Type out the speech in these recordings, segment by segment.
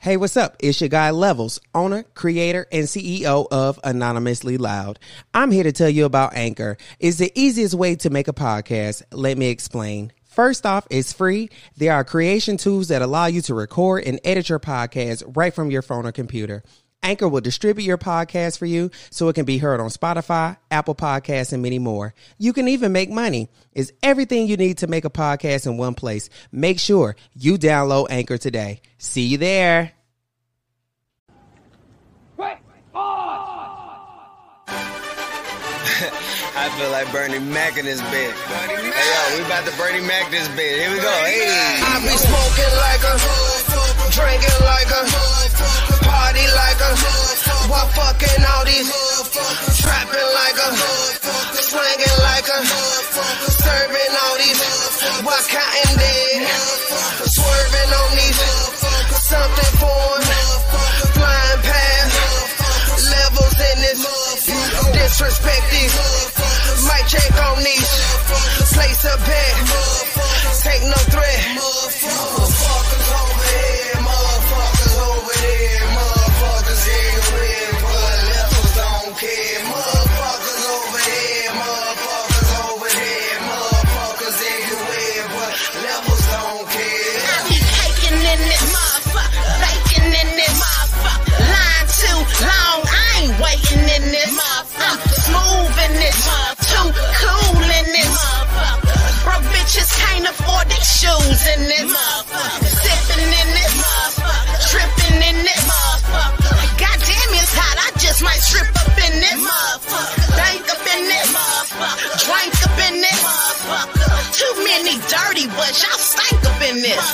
Hey, what's up? It's your guy Levels, owner, creator, and CEO of Anonymously Loud. I'm here to tell you about Anchor. It's the easiest way to make a podcast. Let me explain. First off, it's free. There are creation tools that allow you to record and edit your podcast right from your phone or computer. Anchor will distribute your podcast for you so it can be heard on Spotify, Apple Podcasts, and many more. You can even make money. It's everything you need to make a podcast in one place. Make sure you download Anchor today. See you there. I feel like Bernie Mac in this bed. Hey yo, we about to Bernie Mac this bed. Here we go. Hey. I be smoking like a, drinking like a, party like a, while fucking all these, trapping like a, swinging like a, serving all these, while counting dead, swerving on these, something foreign, flying past, levels in this, disrespect these, might check on these, place a bet, take no threat. Afford these shoes in this. Sipping in this tripping in this motherfucker. Goddamn, it's hot, I just might strip up in this. Drink up in this drink up in this. Too many dirty, but y'all stank up in this.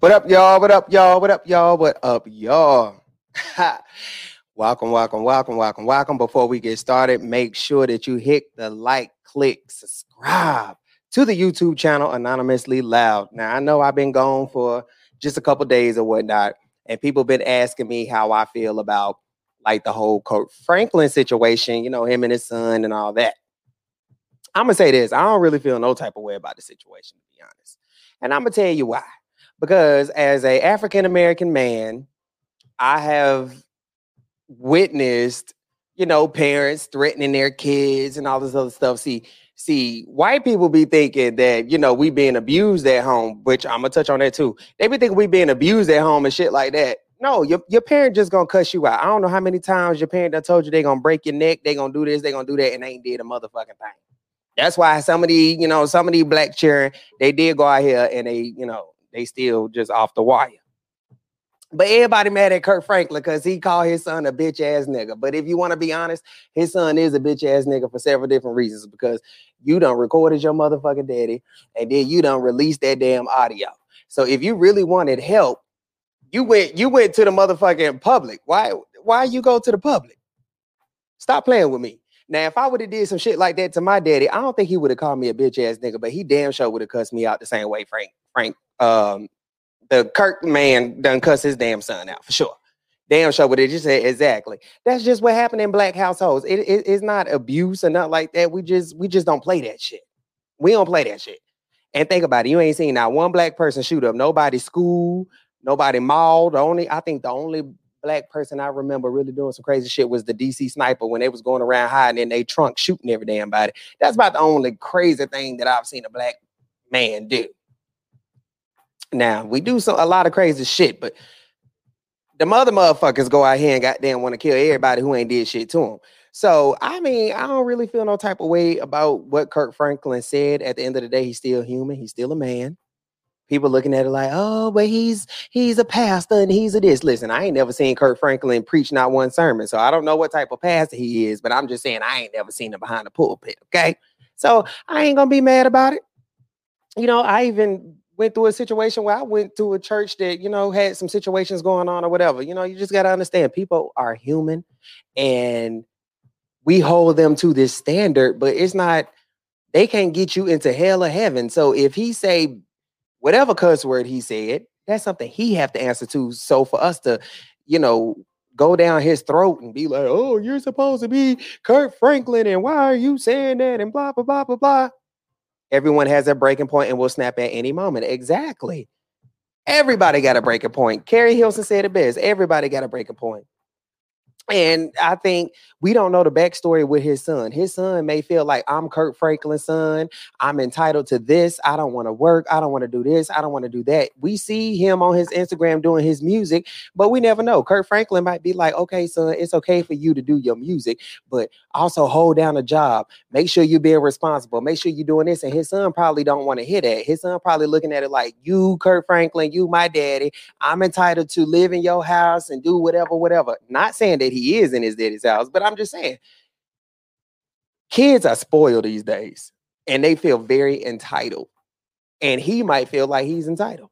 What up, y'all? What up, y'all? What up, y'all? What up, y'all? welcome, welcome, welcome, welcome, welcome. Before we get started, make sure that you hit the like, click, subscribe to the YouTube channel Anonymously Loud. Now, I know I've been gone for just a couple days or whatnot, and people been asking me how I feel about like the whole Kirk Franklin situation, you know, him and his son and all that. I'm gonna say this: I don't really feel no type of way about the situation, to be honest, and I'm gonna tell you why because as a African American man, I have witnessed, you know, parents threatening their kids and all this other stuff. See, see, white people be thinking that, you know, we being abused at home, which I'm gonna touch on that too. They be thinking we being abused at home and shit like that. No, your, your parent just gonna cuss you out. I don't know how many times your parent done told you they gonna break your neck, they gonna do this, they gonna do that, and they ain't did a motherfucking thing. That's why some of the, you know, some of these black children, they did go out here and they, you know, they still just off the wire. But everybody mad at Kirk Franklin because he called his son a bitch ass nigga. But if you want to be honest, his son is a bitch ass nigga for several different reasons. Because you done recorded your motherfucking daddy, and then you done released that damn audio. So if you really wanted help, you went you went to the motherfucking public. Why why you go to the public? Stop playing with me. Now, if I would have did some shit like that to my daddy, I don't think he would have called me a bitch ass nigga, but he damn sure would have cussed me out the same way Frank Frank um the Kirk man done cuss his damn son out for sure. Damn sure what have just said exactly. That's just what happened in black households. It, it- it's not abuse or nothing like that. We just we just don't play that shit. We don't play that shit. And think about it. You ain't seen not one black person shoot up nobody's school, nobody mall. The only I think the only black person I remember really doing some crazy shit was the DC sniper when they was going around hiding in their trunk shooting every damn body. That's about the only crazy thing that I've seen a black man do. Now we do so a lot of crazy shit, but the mother motherfuckers go out here and goddamn want to kill everybody who ain't did shit to them. So I mean, I don't really feel no type of way about what Kirk Franklin said. At the end of the day, he's still human. He's still a man. People looking at it like, oh, but he's he's a pastor and he's a this. Listen, I ain't never seen Kirk Franklin preach not one sermon, so I don't know what type of pastor he is, but I'm just saying I ain't never seen him behind the pulpit. Okay, so I ain't gonna be mad about it. You know, I even went through a situation where I went to a church that, you know, had some situations going on or whatever. You know, you just got to understand people are human and we hold them to this standard, but it's not, they can't get you into hell or heaven. So if he say whatever cuss word he said, that's something he have to answer to. So for us to, you know, go down his throat and be like, oh, you're supposed to be Kirk Franklin, and why are you saying that? And blah, blah, blah, blah, blah. Everyone has a breaking point and will snap at any moment. Exactly. Everybody got a breaking point. Keri Hilson said it best. Everybody got a breaking point. And I think we don't know the backstory with his son. His son may feel like I'm Kirk Franklin's son. I'm entitled to this. I don't want to work. I don't want to do this. I don't want to do that. We see him on his Instagram doing his music, but we never know. Kirk Franklin might be like, okay, son, it's okay for you to do your music, but also hold down a job. Make sure you're being responsible. Make sure you're doing this. And his son probably don't want to hear that. His son probably looking at it like, you, Kirk Franklin, you, my daddy. I'm entitled to live in your house and do whatever, whatever. Not saying that he is in his daddy's house, but I'm just saying, kids are spoiled these days and they feel very entitled. And he might feel like he's entitled.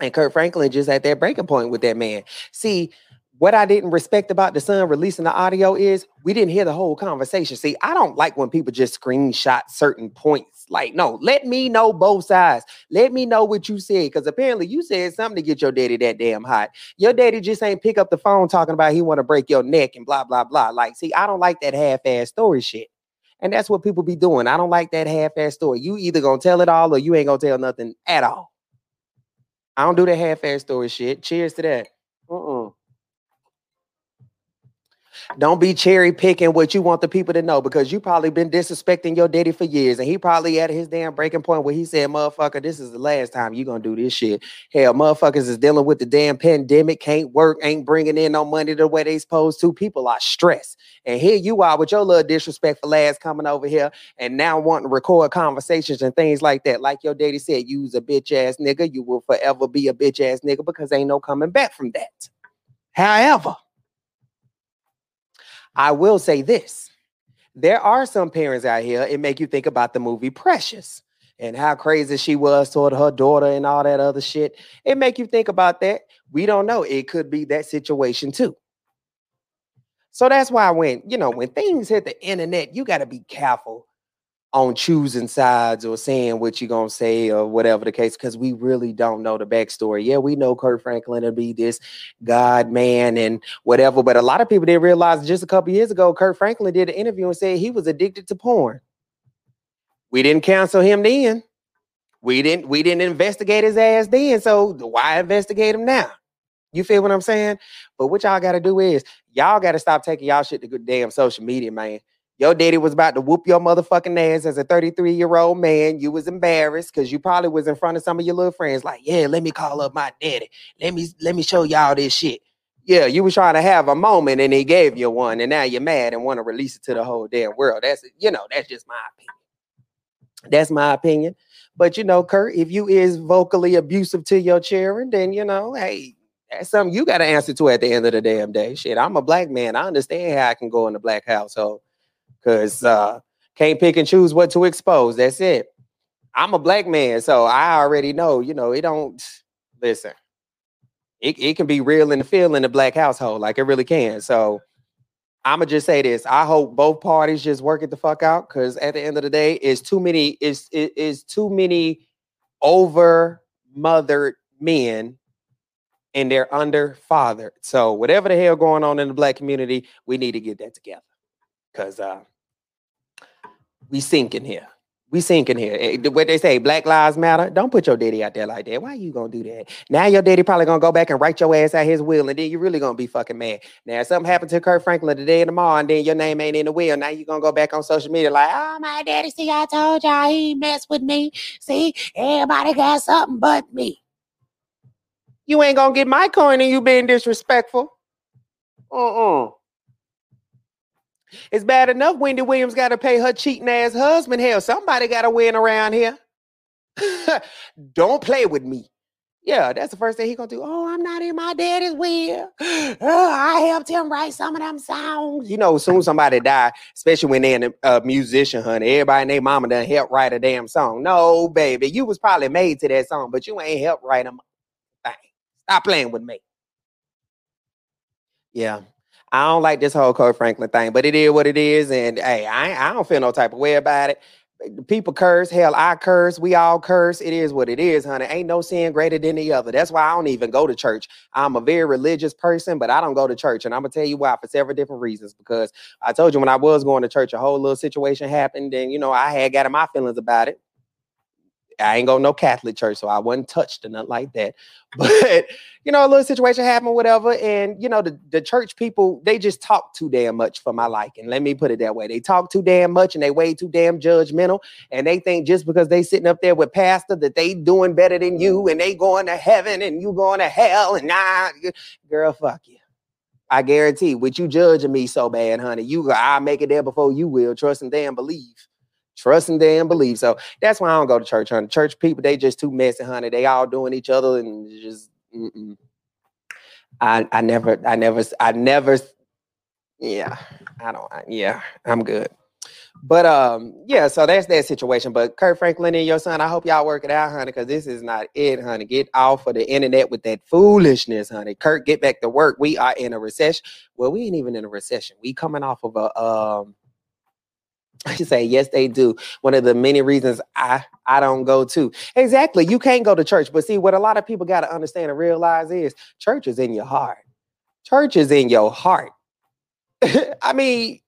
And Kirk Franklin just at that breaking point with that man. See, what I didn't respect about the son releasing the audio is we didn't hear the whole conversation. See, I don't like when people just screenshot certain points. Like, no, let me know both sides. Let me know what you said. Because apparently you said something to get your daddy that damn hot. Your daddy just ain't pick up the phone talking about he want to break your neck and blah, blah, blah. Like, see, I don't like that half-ass story shit. And that's what people be doing. I don't like that half-ass story. You either gonna tell it all or you ain't gonna tell nothing at all. I don't do that half-ass story shit. Cheers to that. Uh-uh. Don't be cherry picking what you want the people to know because you probably been disrespecting your daddy for years, and he probably at his damn breaking point where he said, "Motherfucker, this is the last time you gonna do this shit." Hell, motherfuckers is dealing with the damn pandemic, can't work, ain't bringing in no money the way they supposed to. People are stressed, and here you are with your little disrespectful ass coming over here and now wanting to record conversations and things like that. Like your daddy said, you's a bitch ass nigga. You will forever be a bitch ass nigga because ain't no coming back from that. However. I will say this. There are some parents out here, it make you think about the movie Precious and how crazy she was toward her daughter and all that other shit. It make you think about that. We don't know. It could be that situation too. So that's why when, you know, when things hit the internet, you got to be careful on choosing sides or saying what you're gonna say or whatever the case, because we really don't know the backstory. Yeah, we know Kirk Franklin to be this God man and whatever, but a lot of people didn't realize just a couple years ago, Kirk Franklin did an interview and said he was addicted to porn. We didn't cancel him then. We didn't we didn't investigate his ass then. So why investigate him now? You feel what I'm saying? But what y'all gotta do is y'all gotta stop taking y'all shit to good damn social media, man. Your daddy was about to whoop your motherfucking ass as a 33 year old man. You was embarrassed because you probably was in front of some of your little friends, like, yeah, let me call up my daddy. Let me let me show y'all this shit. Yeah, you was trying to have a moment and he gave you one, and now you're mad and want to release it to the whole damn world. That's you know, that's just my opinion. That's my opinion. But you know, Kirk, if you is vocally abusive to your children, then you know, hey, that's something you got to answer to at the end of the damn day. Shit, I'm a black man. I understand how I can go in the black household because uh, can't pick and choose what to expose. That's it. I'm a black man, so I already know. You know, it don't listen. It, it can be real in the feel in the black household, like it really can. So I'ma just say this. I hope both parties just work it the fuck out because at the end of the day, it's too many, it's it is too many over mothered men and they're under fathered. So whatever the hell going on in the black community, we need to get that together. Cause uh we sinking here. We sinking here. Eh, What they say, Black Lives Matter. Don't put your daddy out there like that. Why you gonna do that? Now your daddy probably gonna go back and write your ass out his will, and then you really gonna be fucking mad. Now if something happened to Kirk Franklin today and tomorrow, and then your name ain't in the will. Now you gonna go back on social media like, oh my daddy, see, I told y'all he mess with me. See, everybody got something but me. You ain't gonna get my coin and you being disrespectful. Uh-uh. It's bad enough Wendy Williams got to pay her cheating ass husband. Hell, somebody got to win around here. Don't play with me. Yeah, that's the first thing he gonna do. Oh, I'm not in my daddy's will. Oh, I helped him write some of them songs. You know, soon somebody die, especially when they're a musician, honey. Everybody and their mama done help write a damn song. No, baby, you was probably made to that song, but you ain't helped write them. Stop playing with me. Yeah, I don't like this whole Kirk Franklin thing, but it is what it is, and hey, I I don't feel no type of way about it people curse. Hell, I curse. We all curse. It is what it is, honey. Ain't no sin greater than the other. That's why I don't even go to church. I'm a very religious person, but I don't go to church. And I'm gonna tell you why for several different reasons. Because I told you when I was going to church, a whole little situation happened, and you know, I had got in my feelings about it. I ain't go no Catholic church, so I wasn't touched or nothing like that. But you know, a little situation happened, whatever. And you know, the, the church people, they just talk too damn much for my liking. Let me put it that way. They talk too damn much and they way too damn judgmental. And they think just because they sitting up there with pastor that they doing better than you and they going to heaven and you going to hell. And nah, girl, fuck you. I guarantee, with you judging me so bad, honey, you I'll make it there before you will. Trust and damn believe. Trust and damn believe. So that's why I don't go to church, honey. Church people, they just too messy, honey. They all doing each other and just mm-mm. I I never I never I never yeah, I don't yeah, I'm good. But um, yeah, so that's that situation. But Kirk Franklin and your son, I hope y'all work it out, honey, because this is not it, honey. Get off of the internet with that foolishness, honey. Kirk, get back to work. We are in a recession. Well, we ain't even in a recession. We coming off of a um I say yes, they do. One of the many reasons I I don't go to exactly. You can't go to church, but see what a lot of people got to understand and realize is church is in your heart. Church is in your heart. I mean,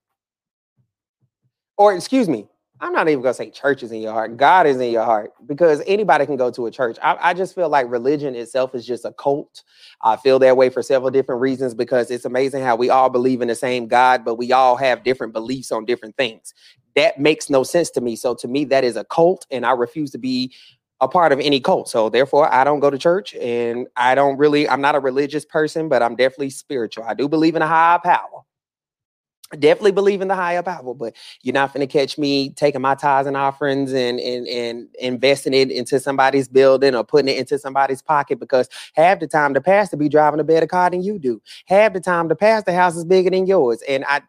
or excuse me, I'm not even gonna say church is in your heart. God is in your heart because anybody can go to a church. I, I, just feel like religion itself is just a cult. I feel that way for several different reasons because it's amazing how we all believe in the same God, but we all have different beliefs on different things. That makes no sense to me. So to me, that is a cult, and I refuse to be a part of any cult. So therefore, I don't go to church, and I don't really. I'm not a religious person, but I'm definitely spiritual. I do believe in a higher power definitely believe in the higher power, but you're not to catch me taking my tithes and offerings and, and and investing it into somebody's building or putting it into somebody's pocket because half the time the pastor be driving a better car than you do. Half the time the pastor house is bigger than yours. And I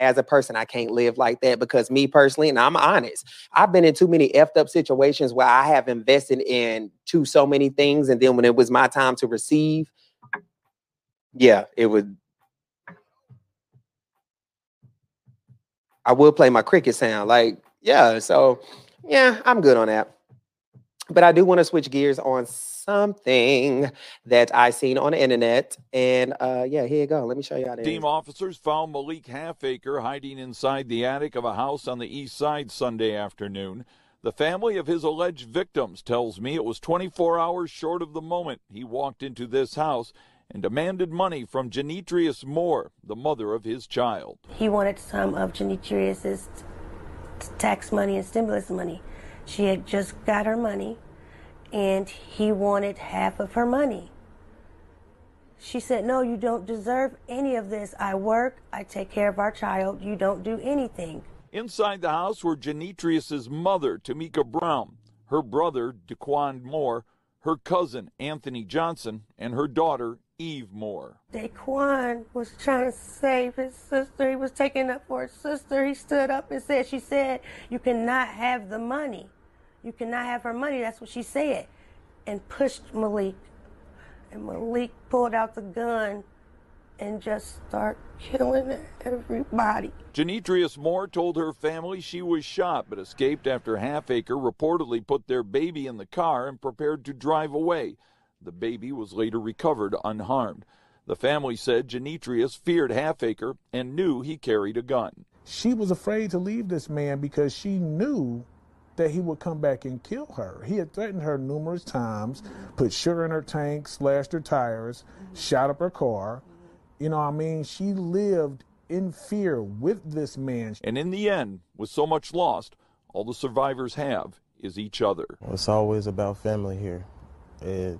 as a person, I can't live like that because me personally, and I'm honest, I've been in too many effed up situations where I have invested in to so many things. And then when it was my time to receive, yeah, it would I will play my cricket sound. Like, yeah, so yeah, I'm good on that. But I do want to switch gears on something that I seen on the internet. And uh, yeah, here you go. Let me show you how to. Team officers found Malik Halfacre hiding inside the attic of a house on the east side Sunday afternoon. The family of his alleged victims tells me it was 24 hours short of the moment he walked into this house and demanded money from Genetrius Moore, the mother of his child. He wanted some of Genetrius's tax money and stimulus money. She had just got her money, and he wanted half of her money. She said, No, you don't deserve any of this. I work, I take care of our child, you don't do anything. Inside the house were Genetrius's mother, Tamika Brown, her brother, Daquan Moore, her cousin, Anthony Johnson, and her daughter, Eve Moore. Daquan was trying to save his sister. He was taking up for his sister. He stood up and said, She said, You cannot have the money. You cannot have her money. That's what she said. And pushed Malik. And Malik pulled out the gun and just start killing everybody. Genetrius Moore told her family she was shot but escaped after Halfacre reportedly put their baby in the car and prepared to drive away. The baby was later recovered unharmed. The family said Genetrius feared Halfacre and knew he carried a gun. She was afraid to leave this man because she knew that he would come back and kill her. He had threatened her numerous times, put sugar in her tank, slashed her tires, shot up her car. You know, I mean, she lived in fear with this man. And in the end, with so much lost, all the survivors have is each other. It's always about family here. It,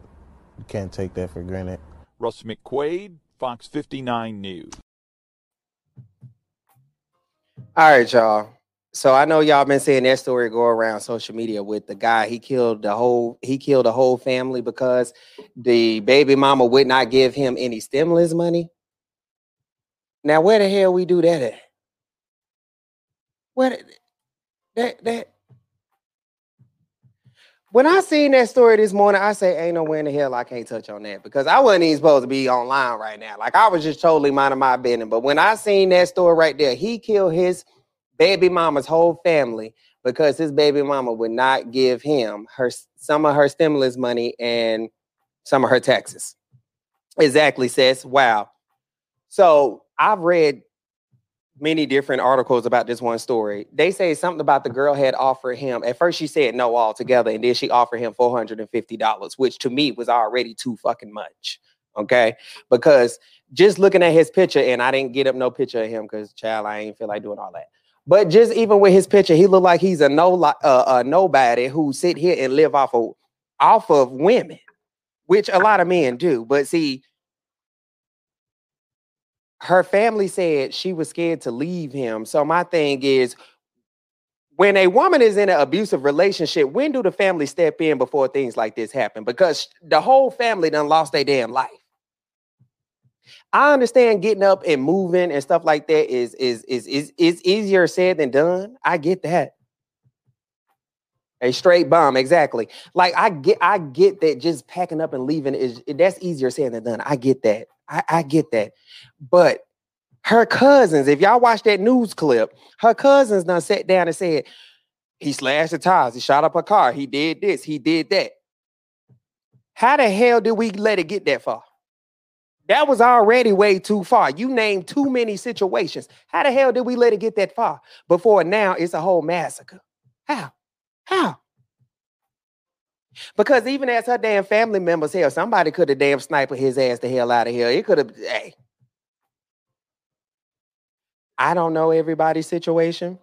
you can't take that for granted. Russ McQuaid, Fox 59 News. All right, y'all. So I know y'all been seeing that story go around social media with the guy. He killed the whole he killed the whole family because the baby mama would not give him any stimulus money. Now where the hell we do that at? Where the- that that when I seen that story this morning, I say, ain't nowhere in the hell I can't touch on that because I wasn't even supposed to be online right now. Like I was just totally minding my business. But when I seen that story right there, he killed his baby mama's whole family because his baby mama would not give him her some of her stimulus money and some of her taxes. Exactly, says wow. So I've read many different articles about this one story. They say something about the girl had offered him. At first, she said no altogether, and then she offered him four hundred and fifty dollars, which to me was already too fucking much. Okay, because just looking at his picture, and I didn't get up no picture of him because child, I ain't feel like doing all that. But just even with his picture, he looked like he's a no uh, a nobody who sit here and live off of off of women, which a lot of men do. But see, her family said she was scared to leave him. So my thing is, when a woman is in an abusive relationship, when do the family step in before things like this happen? Because the whole family done lost their damn life. I understand getting up and moving and stuff like that is is is is is easier said than done. I get that. A straight bomb, exactly. Like I get, I get that. Just packing up and leaving is that's easier said than done. I get that. I, I get that. But her cousins, if y'all watch that news clip, her cousins done sat down and said he slashed the tires, he shot up a car, he did this, he did that. How the hell did we let it get that far? That was already way too far. You named too many situations. How the hell did we let it get that far before now it's a whole massacre? How? How? Because even as her damn family members, hell, somebody could have damn sniped his ass the hell out of here. It could have, hey. I don't know everybody's situation,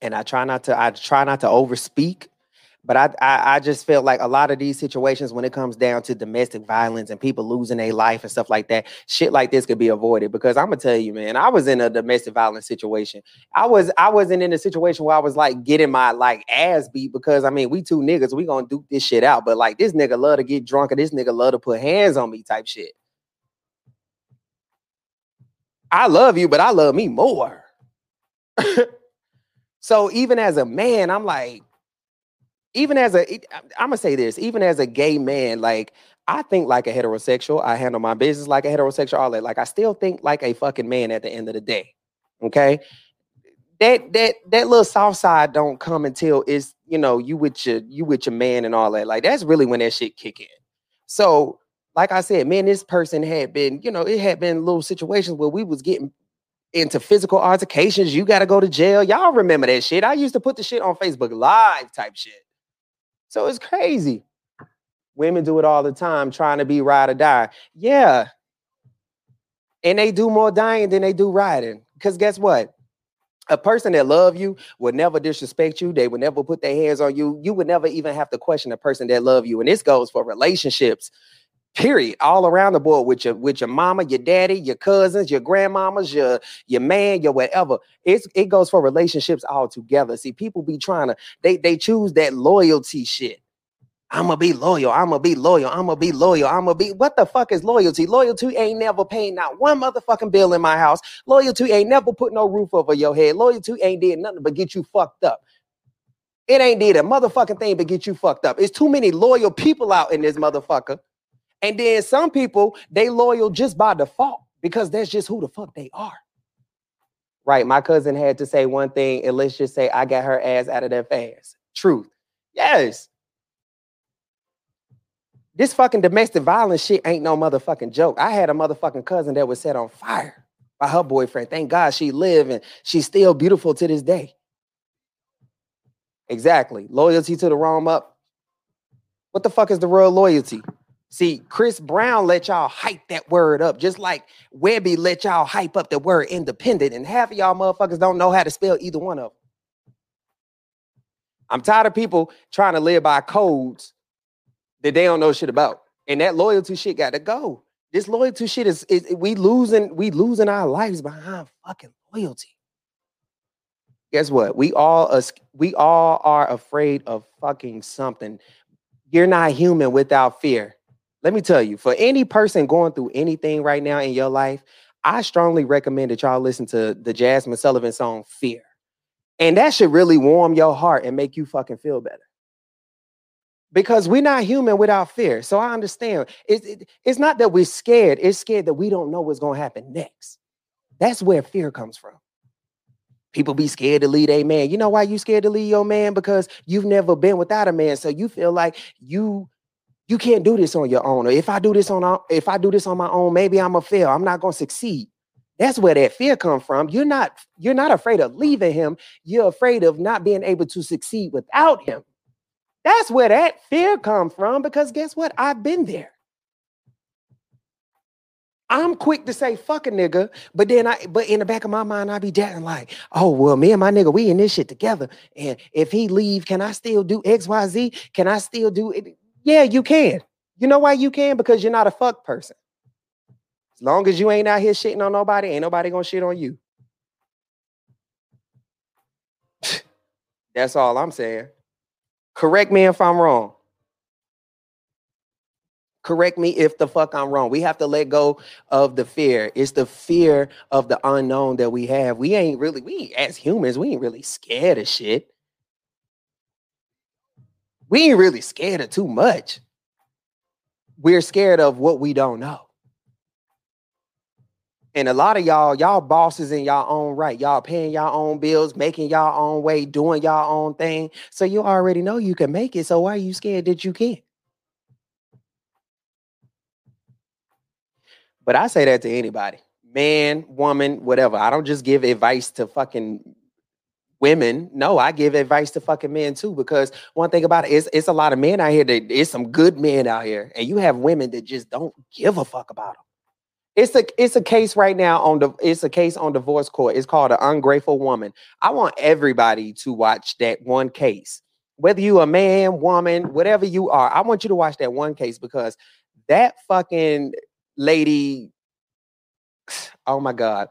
and I try not to. I try not to overspeak, but I, I I just felt like a lot of these situations, when it comes down to domestic violence and people losing their life and stuff like that, shit like this could be avoided. Because I'm gonna tell you, man, I was in a domestic violence situation. I was I wasn't in a situation where I was like getting my like ass beat because I mean we two niggas we gonna duke this shit out. But like this nigga love to get drunk and this nigga love to put hands on me type shit. I love you, but I love me more. so even as a man, I'm like, even as a, I'm gonna say this, even as a gay man, like I think like a heterosexual. I handle my business like a heterosexual. All that, like I still think like a fucking man at the end of the day. Okay, that that that little soft side don't come until it's you know you with your you with your man and all that. Like that's really when that shit kick in. So like I said, man, this person had been, you know, it had been little situations where we was getting into physical altercations. You got to go to jail. Y'all remember that shit? I used to put the shit on Facebook Live type shit. So it's crazy. Women do it all the time, trying to be ride or die. Yeah. And they do more dying than they do riding. Because guess what? A person that love you would never disrespect you. They would never put their hands on you. You would never even have to question a person that love you. And this goes for relationships period. All around the board with your with your mama your daddy your cousins your grandmamas your your man your whatever. It's it goes for relationships all together. See people be trying to they they choose that loyalty shit. I'ma be loyal i'ma be loyal i'ma be loyal i'ma be what the fuck is loyalty? Loyalty ain't never paying not one motherfucking bill in my house. Loyalty ain't never put no roof over your head. Loyalty ain't did nothing but get you fucked up. It ain't did a motherfucking thing but get you fucked up. It's too many loyal people out in this motherfucker and then some people, they loyal just by default because that's just who the fuck they are. Right. My cousin had to say one thing, and let's just say I got her ass out of that fast. Truth. Yes. This fucking domestic violence shit ain't no motherfucking joke. I had a motherfucking cousin that was set on fire by her boyfriend. Thank God she lived and she's still beautiful to this day. Exactly. Loyalty to the wrong up. What the fuck is the real loyalty? See, Chris Brown let y'all hype that word up, just like Webbie let y'all hype up the word independent, and half of y'all motherfuckers don't know how to spell either one of them. I'm tired of people trying to live by codes that they don't know shit about, and that loyalty shit got to go. This loyalty shit is, is we losing we losing our lives behind fucking loyalty. guess what? We all us we all are afraid of fucking something. You're not human without fear. Let me tell you, for any person going through anything right now in your life, I strongly recommend that y'all listen to the Jazmine Sullivan song Fear. And that should really warm your heart and make you fucking feel better. Because we're not human without fear. So I understand. It's, it- it's not that we're scared, it's scared that we don't know what's going to happen next. That's where fear comes from. People be scared to lead a man. You know why you scared to lead your man? Because you've never been without a man. So you feel like you you can't do this on your own. Or if I do this on if I do this on my own, maybe I'm a fail. I'm not gonna succeed. That's where that fear comes from. You're not you're not afraid of leaving him. You're afraid of not being able to succeed without him. That's where that fear comes from. Because guess what? I've been there. I'm quick to say fuck a nigga, but then I but in the back of my mind, I be jacking like, oh well, me and my nigga, we in this shit together. And if he leave, can I still do XYZ? Can I still do it? Yeah, you can. You know why you can? Because you're not a fuck person. As long as you ain't out here shitting on nobody, ain't nobody gonna shit on you. That's all I'm saying. Correct me if I'm wrong. Correct me if the fuck I'm wrong. We have to let go of the fear. It's the fear of the unknown that we have. We ain't really, we as humans, we ain't really scared of shit. We ain't really scared of too much. We're scared of what we don't know. And a lot of y'all, y'all bosses in y'all own right. Y'all paying y'all own bills, making y'all own way, doing y'all own thing. So you already know you can make it. So why are you scared that you can't? But I say that to anybody, man, woman, whatever. I don't just give advice to fucking women. No, I give advice to fucking men too. Because one thing about it is, it's a lot of men out here. That it's some good men out here, and you have women that just don't give a fuck about them. It's a it's a case right now on the it's a case on divorce court. It's called an ungrateful woman. I want everybody to watch that one case. Whether you a man, woman, whatever you are, I want you to watch that one case because that fucking lady, oh my God,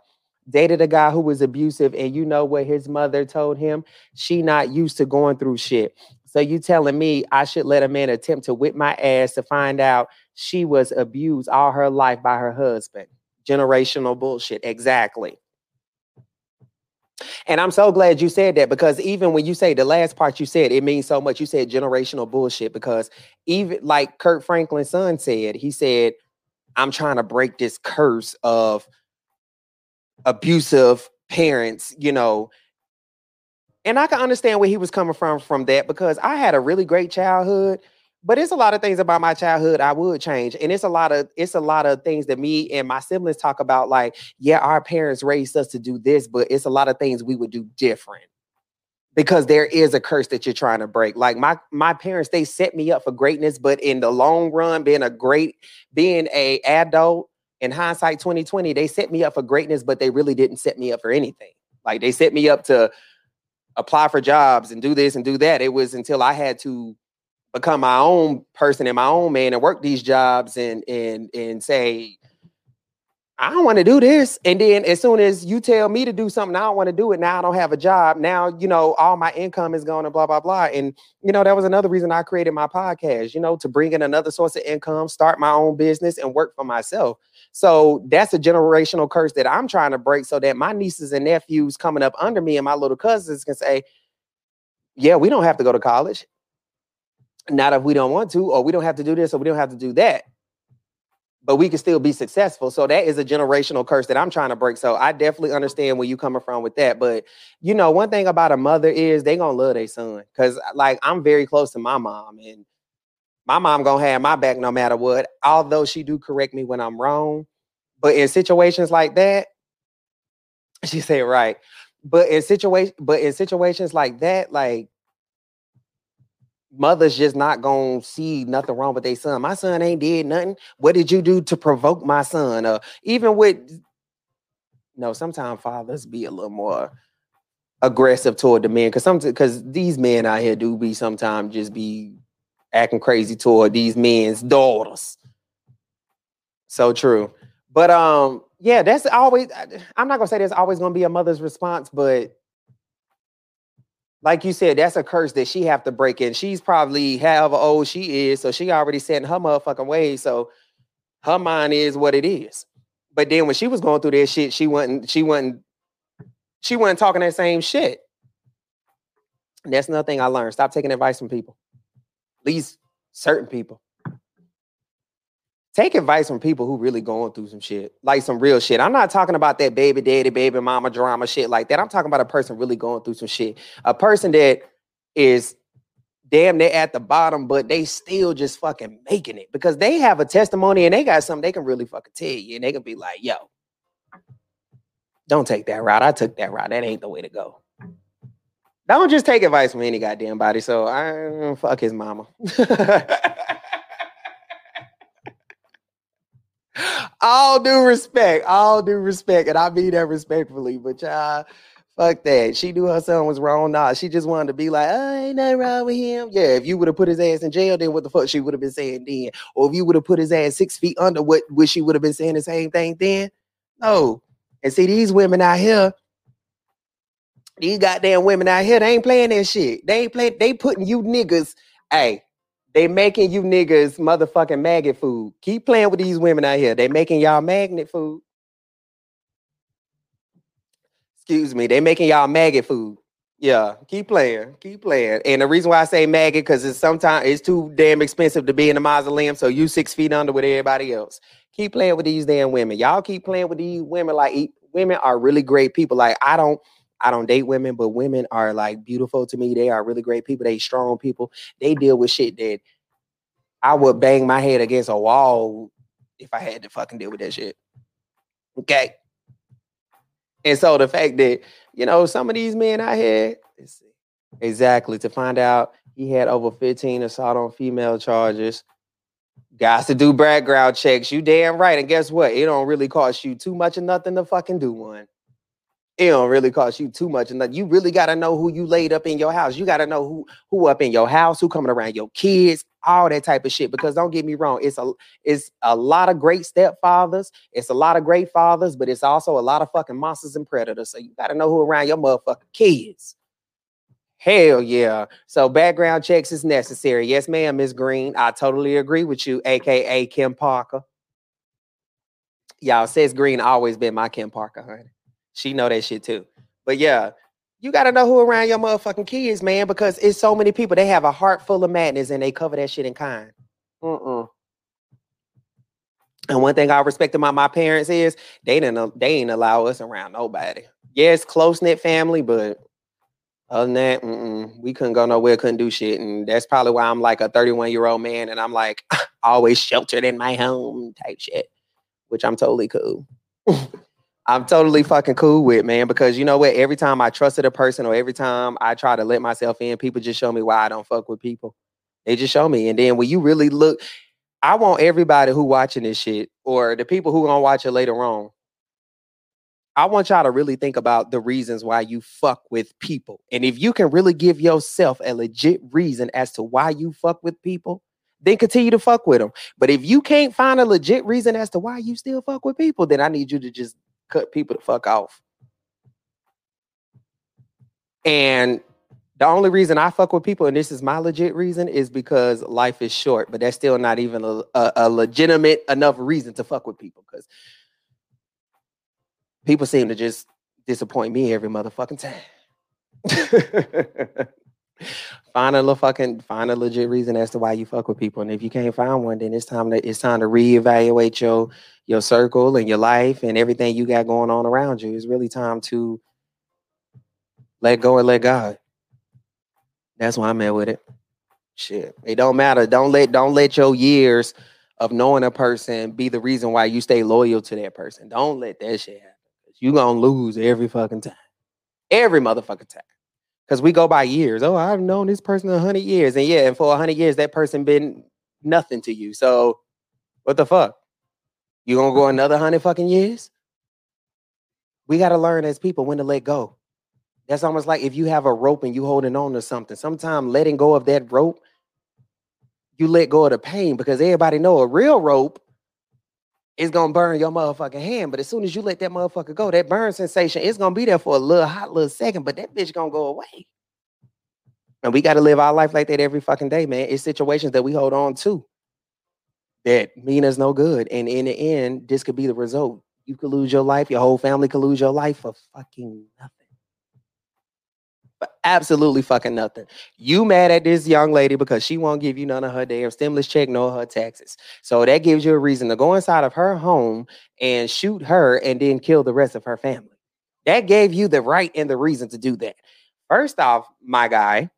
dated a guy who was abusive, and you know what his mother told him? She not used to going through shit. So you telling me I should let a man attempt to whip my ass to find out she was abused all her life by her husband? Generational bullshit. Exactly. And I'm so glad you said that because even when you say the last part you said, it means so much. You said generational bullshit because even like Kirk Franklin's son said, he said, I'm trying to break this curse of abusive parents, you know. And I can understand where he was coming from from that because I had a really great childhood, but it's a lot of things about my childhood I would change. And it's a lot of it's a lot of things that me and my siblings talk about like, yeah, our parents raised us to do this, but it's a lot of things we would do different. Because there is a curse that you're trying to break. Like my my parents, they set me up for greatness, but in the long run, being a great, being a adult in hindsight 2020, they set me up for greatness, but they really didn't set me up for anything. Like they set me up to apply for jobs and do this and do that. It was until I had to become my own person and my own man and work these jobs and and and say, I don't want to do this. And then as soon as you tell me to do something, I don't want to do it. Now I don't have a job. Now, you know, all my income is going to blah, blah, blah. And, you know, that was another reason I created my podcast, you know, to bring in another source of income, start my own business and work for myself. So that's a generational curse that I'm trying to break so that my nieces and nephews coming up under me and my little cousins can say, yeah, we don't have to go to college. Not if we don't want to, or we don't have to do this, or we don't have to do that. But we can still be successful. So that is a generational curse that I'm trying to break. So I definitely understand where you coming from with that. But you know, one thing about a mother is they gonna love their son. Cause like I'm very close to my mom and my mom gonna have my back no matter what. Although she do correct me when I'm wrong. But in situations like that, she said right. But in situation, but in situations like that, like mother's just not gonna see nothing wrong with their son. My son ain't did nothing. What did you do to provoke my son? Uh, even with no, sometimes fathers be a little more aggressive toward the men because some because these men out here do be sometimes just be acting crazy toward these men's daughters. So true. But um, yeah, that's always I'm not gonna say there's always gonna be a mother's response, but like you said, that's a curse that she have to break in. She's probably however old she is, so she already set in her motherfucking ways. So her mind is what it is. But then when she was going through that shit, she wasn't, she wasn't, she wasn't talking that same shit. That's another thing I learned. Stop taking advice from people. Least certain people. Take advice from people who really going through some shit, like some real shit. I'm not talking about that baby daddy, baby mama drama shit like that. I'm talking about a person really going through some shit. A person that is damn near at the bottom, but they still just fucking making it because they have a testimony and they got something they can really fucking tell you. And they can be like, yo, don't take that route. I took that route. That ain't the way to go. I don't just take advice from any goddamn body. So I fuck his mama. all due respect, all due respect, and I mean that respectfully. But y'all, fuck that. She knew her son was wrong. Nah, she just wanted to be like, oh, ain't nothing wrong with him. Yeah, if you would have put his ass in jail, then what the fuck she would have been saying then? Or if you would have put his ass six feet under, what would she would have been saying the same thing then? No. And see, these women out here, these goddamn women out here, they ain't playing that shit. They ain't playing, they putting you niggas, hey, they making you niggas motherfucking maggot food. Keep playing with these women out here. They making y'all magnet food. Excuse me. They making y'all maggot food. Yeah, keep playing, keep playing. And the reason why I say maggot because it's sometimes it's too damn expensive to be in the mausoleum. So you six feet under with everybody else. Keep playing with these damn women. Y'all keep playing with these women. Like women are really great people. Like I don't. I don't date women, but women are like beautiful to me. They are really great people. They strong people. They deal with shit that I would bang my head against a wall if I had to fucking deal with that shit. Okay. And so the fact that, you know, some of these men out here, exactly, to find out he had over 15 assault on female charges. Guys to do background checks. You damn right. And guess what? It don't really cost you too much of nothing to fucking do one it don't really cost you too much. And you really got to know who you laid up in your house. You got to know who who up in your house, who coming around your kids, all that type of shit. Because don't get me wrong, it's a it's a lot of great stepfathers, it's a lot of great fathers, but it's also a lot of fucking monsters and predators. So you got to know who around your motherfucking kids. Hell yeah. So background checks is necessary. Yes, ma'am, Miss Green. I totally agree with you, aka Kim Parker. Y'all says Green always been my Kim Parker, honey. She know that shit too. But yeah, you got to know who around your motherfucking kids, man, because it's so many people. They have a heart full of madness and they cover that shit in kind. Mm-mm. And one thing I respect about my parents is they didn't they ain't allow us around nobody. Yes, close knit family, but other than that, we couldn't go nowhere, couldn't do shit, and that's probably why I'm like a 31 year old man, and I'm like always sheltered in my home type shit, which I'm totally cool. I'm totally fucking cool with, man, because you know what? Every time I trusted a person or every time I try to let myself in, people just show me why I don't fuck with people. They just show me. And then when you really look, I want everybody who watching this shit or the people who gonna watch it later on. I want y'all to really think about the reasons why you fuck with people. And if you can really give yourself a legit reason as to why you fuck with people, then continue to fuck with them. But if you can't find a legit reason as to why you still fuck with people, then I need you to just cut people the fuck off. And the only reason I fuck with people, and this is my legit reason, is because life is short. But that's still not even a, a, a legitimate enough reason to fuck with people because people seem to just disappoint me every motherfucking time. find a fucking find a legit reason as to why you fuck with people, and if you can't find one, then it's time to it's time to reevaluate your your circle and your life and everything you got going on around you. It's really time to let go and let God. That's why I'm at with it. Shit. It don't matter. Don't let don't let your years of knowing a person be the reason why you stay loyal to that person. Don't let that shit happen. You're gonna lose every fucking time. Every motherfucking time. Because we go by years. Oh, I've known this person a hundred years. And yeah, and for a hundred years, that person been nothing to you. So what the fuck? You gonna go another hundred fucking years? We gotta learn as people when to let go. That's almost like if you have a rope and you holding on to something. Sometimes letting go of that rope, you let go of the pain because everybody know a real rope is gonna burn your motherfucking hand. But as soon as you let that motherfucker go, that burn sensation is gonna be there for a little hot little second, but that bitch gonna go away. And we got to live our life like that every fucking day, man. It's situations that we hold on to that mean us no good. And in the end, this could be the result. You could lose your life, your whole family could lose your life for fucking nothing. Absolutely fucking nothing. You mad at this young lady because she won't give you none of her damn stimulus check nor her taxes. So that gives you a reason to go inside of her home and shoot her and then kill the rest of her family. That gave you the right and the reason to do that. First off, my guy,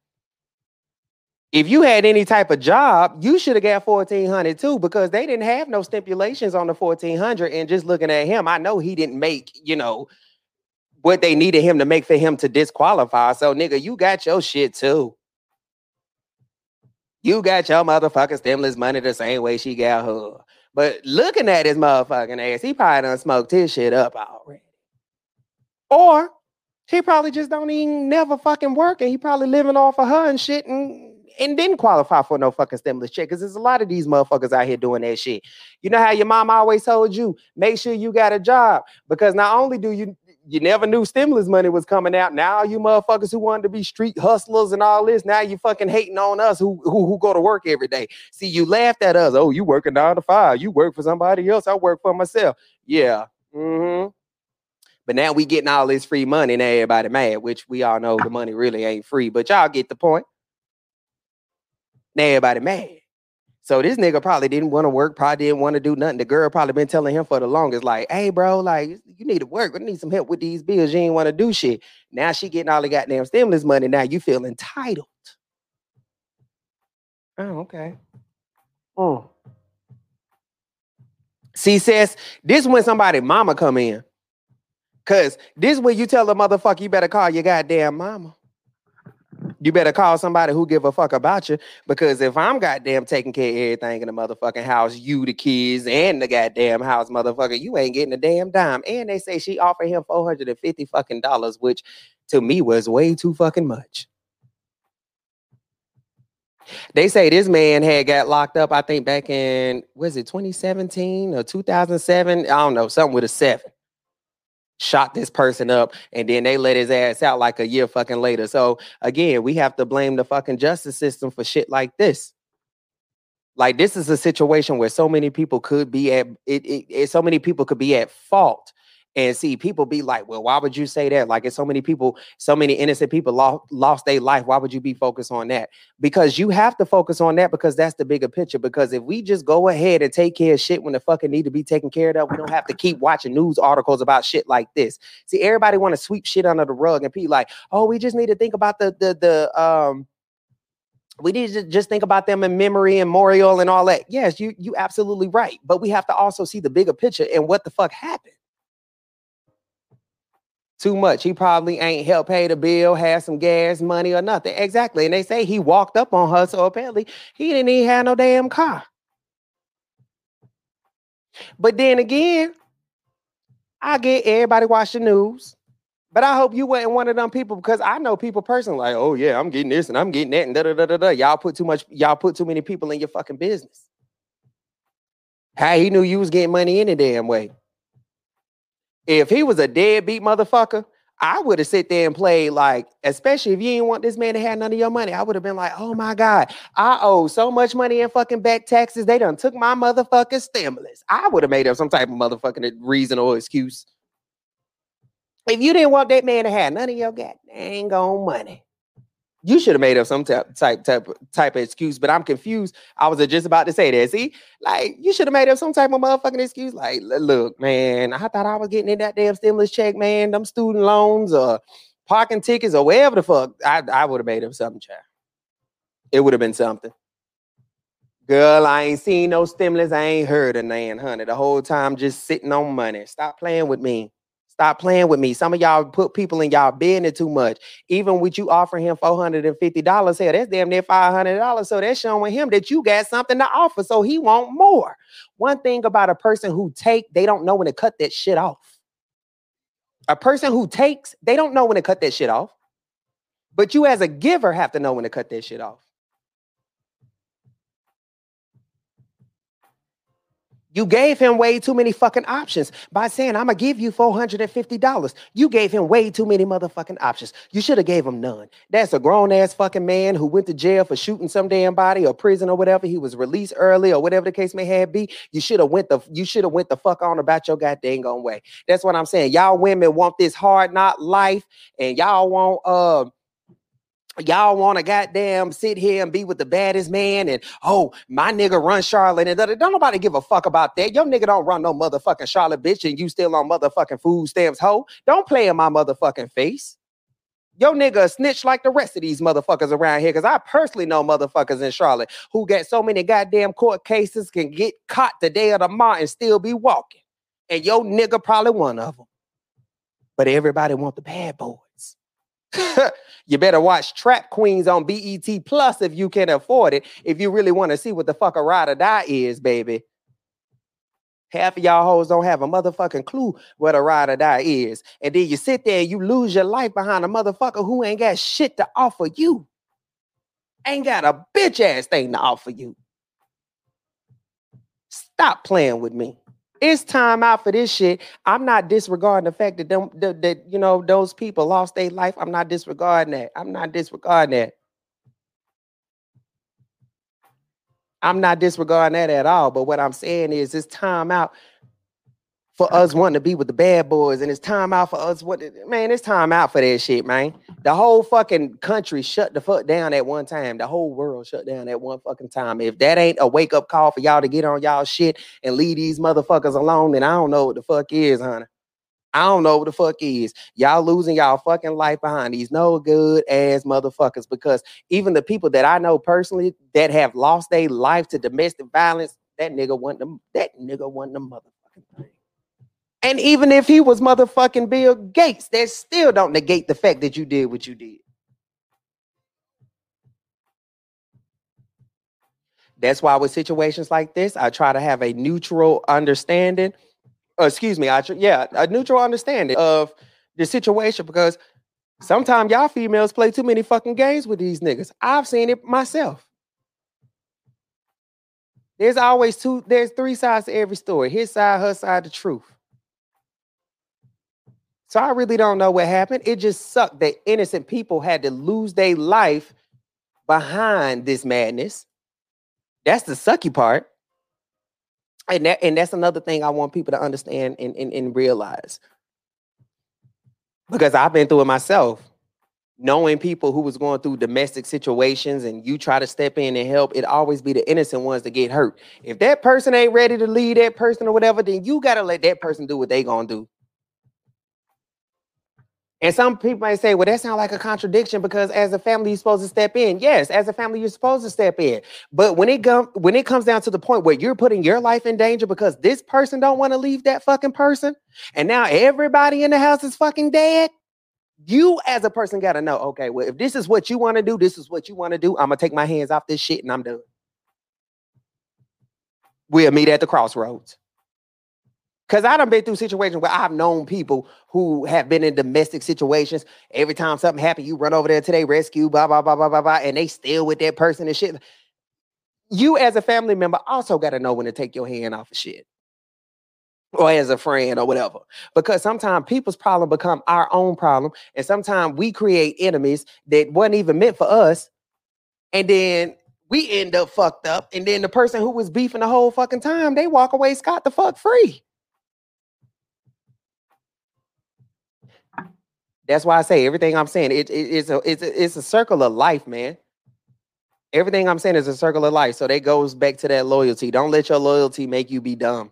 if you had any type of job, you should have got 1400 too because they didn't have no stipulations on the 1400 and just looking at him, I know he didn't make, you know, what they needed him to make for him to disqualify. So nigga, you got your shit too. You got your motherfucking stimulus money the same way she got her. But looking at his motherfucking ass, he probably done smoked his shit up already. Or he probably just don't even never fucking work and he probably living off of her and shit and and didn't qualify for no fucking stimulus check because there's a lot of these motherfuckers out here doing that shit. You know how your mom always told you, make sure you got a job because not only do you you never knew stimulus money was coming out. Now you motherfuckers who wanted to be street hustlers and all this, now you fucking hating on us who, who who go to work every day. See, you laughed at us. Oh, you working nine to five. You work for somebody else. I work for myself. Yeah. Mm-hmm. But now we getting all this free money and everybody mad, which we all know the money really ain't free. But y'all get the point. Now everybody mad. So this nigga probably didn't want to work, probably didn't want to do nothing. The girl probably been telling him for the longest, like, hey, bro, like, you need to work. We need some help with these bills. You ain't want to do shit. Now she getting all the goddamn stimulus money. Now you feel entitled. Oh, okay. Oh. See, sis, this when somebody mama come in. Cause this when you tell a motherfucker you better call your goddamn mama. You better call somebody who give a fuck about you. Because if I'm goddamn taking care of everything in the motherfucking house, you, the kids, and the goddamn house, motherfucker, you ain't getting a damn dime. And they say she offered him 450 fucking dollars, which to me was way too fucking much. They say this man had got locked up, I think back in was it 2017 or 2007? I don't know, something with a seven. Shot this person up and then they let his ass out like a year fucking later. So again, we have to blame the fucking justice system for shit like this. Like this is a situation where so many people could be at it, it, it so many people could be at fault and see people be like, well, why would you say that? Like, if so many people, so many innocent people lost lost their life, why would you be focused on that? Because you have to focus on that because that's the bigger picture. Because if we just go ahead and take care of shit when the fucking need to be taken care of, we don't have to keep watching news articles about shit like this. See, everybody want to sweep shit under the rug and be like, oh, we just need to think about the the the um we need to just think about them in memory and memorial and all that. Yes, you you absolutely right. But we have to also see the bigger picture and what the fuck happened too much. He probably ain't helped pay the bill, had some gas money or nothing. Exactly. And they say he walked up on her, so apparently he didn't even have no damn car. But then again, I get everybody watch the news. But I hope you weren't one of them people because I know people personally like, oh yeah, I'm getting this and I'm getting that and da da da da da. Y'all put too much, y'all put too many people in your fucking business. How he knew you was getting money any damn way. If he was a deadbeat motherfucker, I would have sit there and played like, especially if you didn't want this man to have none of your money. I would have been like, oh my God, I owe so much money in fucking back taxes. They done took my motherfucking stimulus. I would have made up some type of motherfucking reason or excuse. If you didn't want that man to have none of your goddamn on money, you should have made up some type type type type of excuse, but I'm confused. I was just about to say that. See, like you should have made up some type of motherfucking excuse. Like, look, man, I thought I was getting in that damn stimulus check, man. Them student loans or parking tickets or whatever the fuck. I, I would have made up something, child. It would have been something. Girl, I ain't seen no stimulus. I ain't heard a nan, honey. The whole time just sitting on money. Stop playing with me. Stop playing with me. Some of y'all put people in y'all business too much. Even with you offering him $450, hell, that's damn near $500. So that's showing him that you got something to offer. So he want more. One thing about a person who take, they don't know when to cut that shit off. A person who takes, they don't know when to cut that shit off. But you as a giver have to know when to cut that shit off. You gave him way too many fucking options by saying, I'm gonna give you $450. You gave him way too many motherfucking options. You should have gave him none. That's a grown-ass fucking man who went to jail for shooting some damn body or prison or whatever. He was released early or whatever the case may have be. You should have went the you should have went the fuck on about your goddamn own way. That's what I'm saying. Y'all women want this hard not life, and y'all want uh y'all want to goddamn sit here and be with the baddest man and oh my nigga run Charlotte and don't nobody give a fuck about that. Your nigga don't run no motherfucking Charlotte bitch and you still on motherfucking food stamps hoe. Don't play in my motherfucking face. Your nigga snitch like the rest of these motherfuckers around here. Cause I personally know motherfuckers in Charlotte who got so many goddamn court cases can get caught the day of the month and still be walking. And your nigga probably one of them. But everybody want the bad boys. you better watch Trap Queens on BET Plus if you can afford it. If you really want to see what the fuck a ride or die is, baby. Half of y'all hoes don't have a motherfucking clue what a ride or die is. And then you sit there and you lose your life behind a motherfucker who ain't got shit to offer you. Ain't got a bitch ass thing to offer you. Stop playing with me it's time out for this shit. I'm not disregarding the fact that them that, that you know those people lost their life. I'm not disregarding that. I'm not disregarding that. I'm not disregarding that at all. But what I'm saying is it's time out for us wanting to be with the bad boys, and it's time out for us. What man, it's time out for that shit, man. The whole fucking country shut the fuck down at one time. The whole world shut down at one fucking time. If that ain't a wake up call for y'all to get on y'all shit and leave these motherfuckers alone, then I don't know what the fuck is, honey. I don't know what the fuck is. Y'all losing y'all fucking life behind these no good ass motherfuckers because even the people that I know personally that have lost their life to domestic violence, that nigga want them, that nigga want them motherfucking thing. And even if he was motherfucking Bill Gates, that still don't negate the fact that you did what you did. That's why with situations like this, I try to have a neutral understanding. uh, excuse me, I tr- yeah, a neutral understanding of the situation because sometimes y'all females play too many fucking games with these niggas. I've seen it myself. There's always two, there's three sides to every story. His side, her side, the truth. So I really don't know what happened. It just sucked that innocent people had to lose their life behind this madness. That's the sucky part. And that, and that's another thing I want people to understand and, and, and realize. Because I've been through it myself. Knowing people who was going through domestic situations and you try to step in and help, it always be the innocent ones that get hurt. If that person ain't ready to lead that person or whatever, then you gotta let that person do what they gonna do. And some people might say, well, that sounds like a contradiction because as a family, you're supposed to step in. Yes, as a family, you're supposed to step in. But when it comes when it comes down to the point where you're putting your life in danger because this person don't want to leave that fucking person, and now everybody in the house is fucking dead, you as a person got to know, okay, well, if this is what you want to do, this is what you want to do. I'm gonna take my hands off this shit and I'm done. We'll meet at the crossroads. Cause I done been through situations where I've known people who have been in domestic situations. Every time something happened, you run over there today, rescue, blah, blah, blah, blah, blah, blah, and they still with that person and shit. You as a family member also got to know when to take your hand off of shit. Or as a friend or whatever. Because sometimes people's problem become our own problem. And sometimes we create enemies that wasn't even meant for us. And then we end up fucked up. And then the person who was beefing the whole fucking time, they walk away scot the fuck free. That's why I say everything I'm saying. It, it, it's a it's a, it's a circle of life, man. Everything I'm saying is a circle of life. So that goes back to that loyalty. Don't let your loyalty make you be dumb.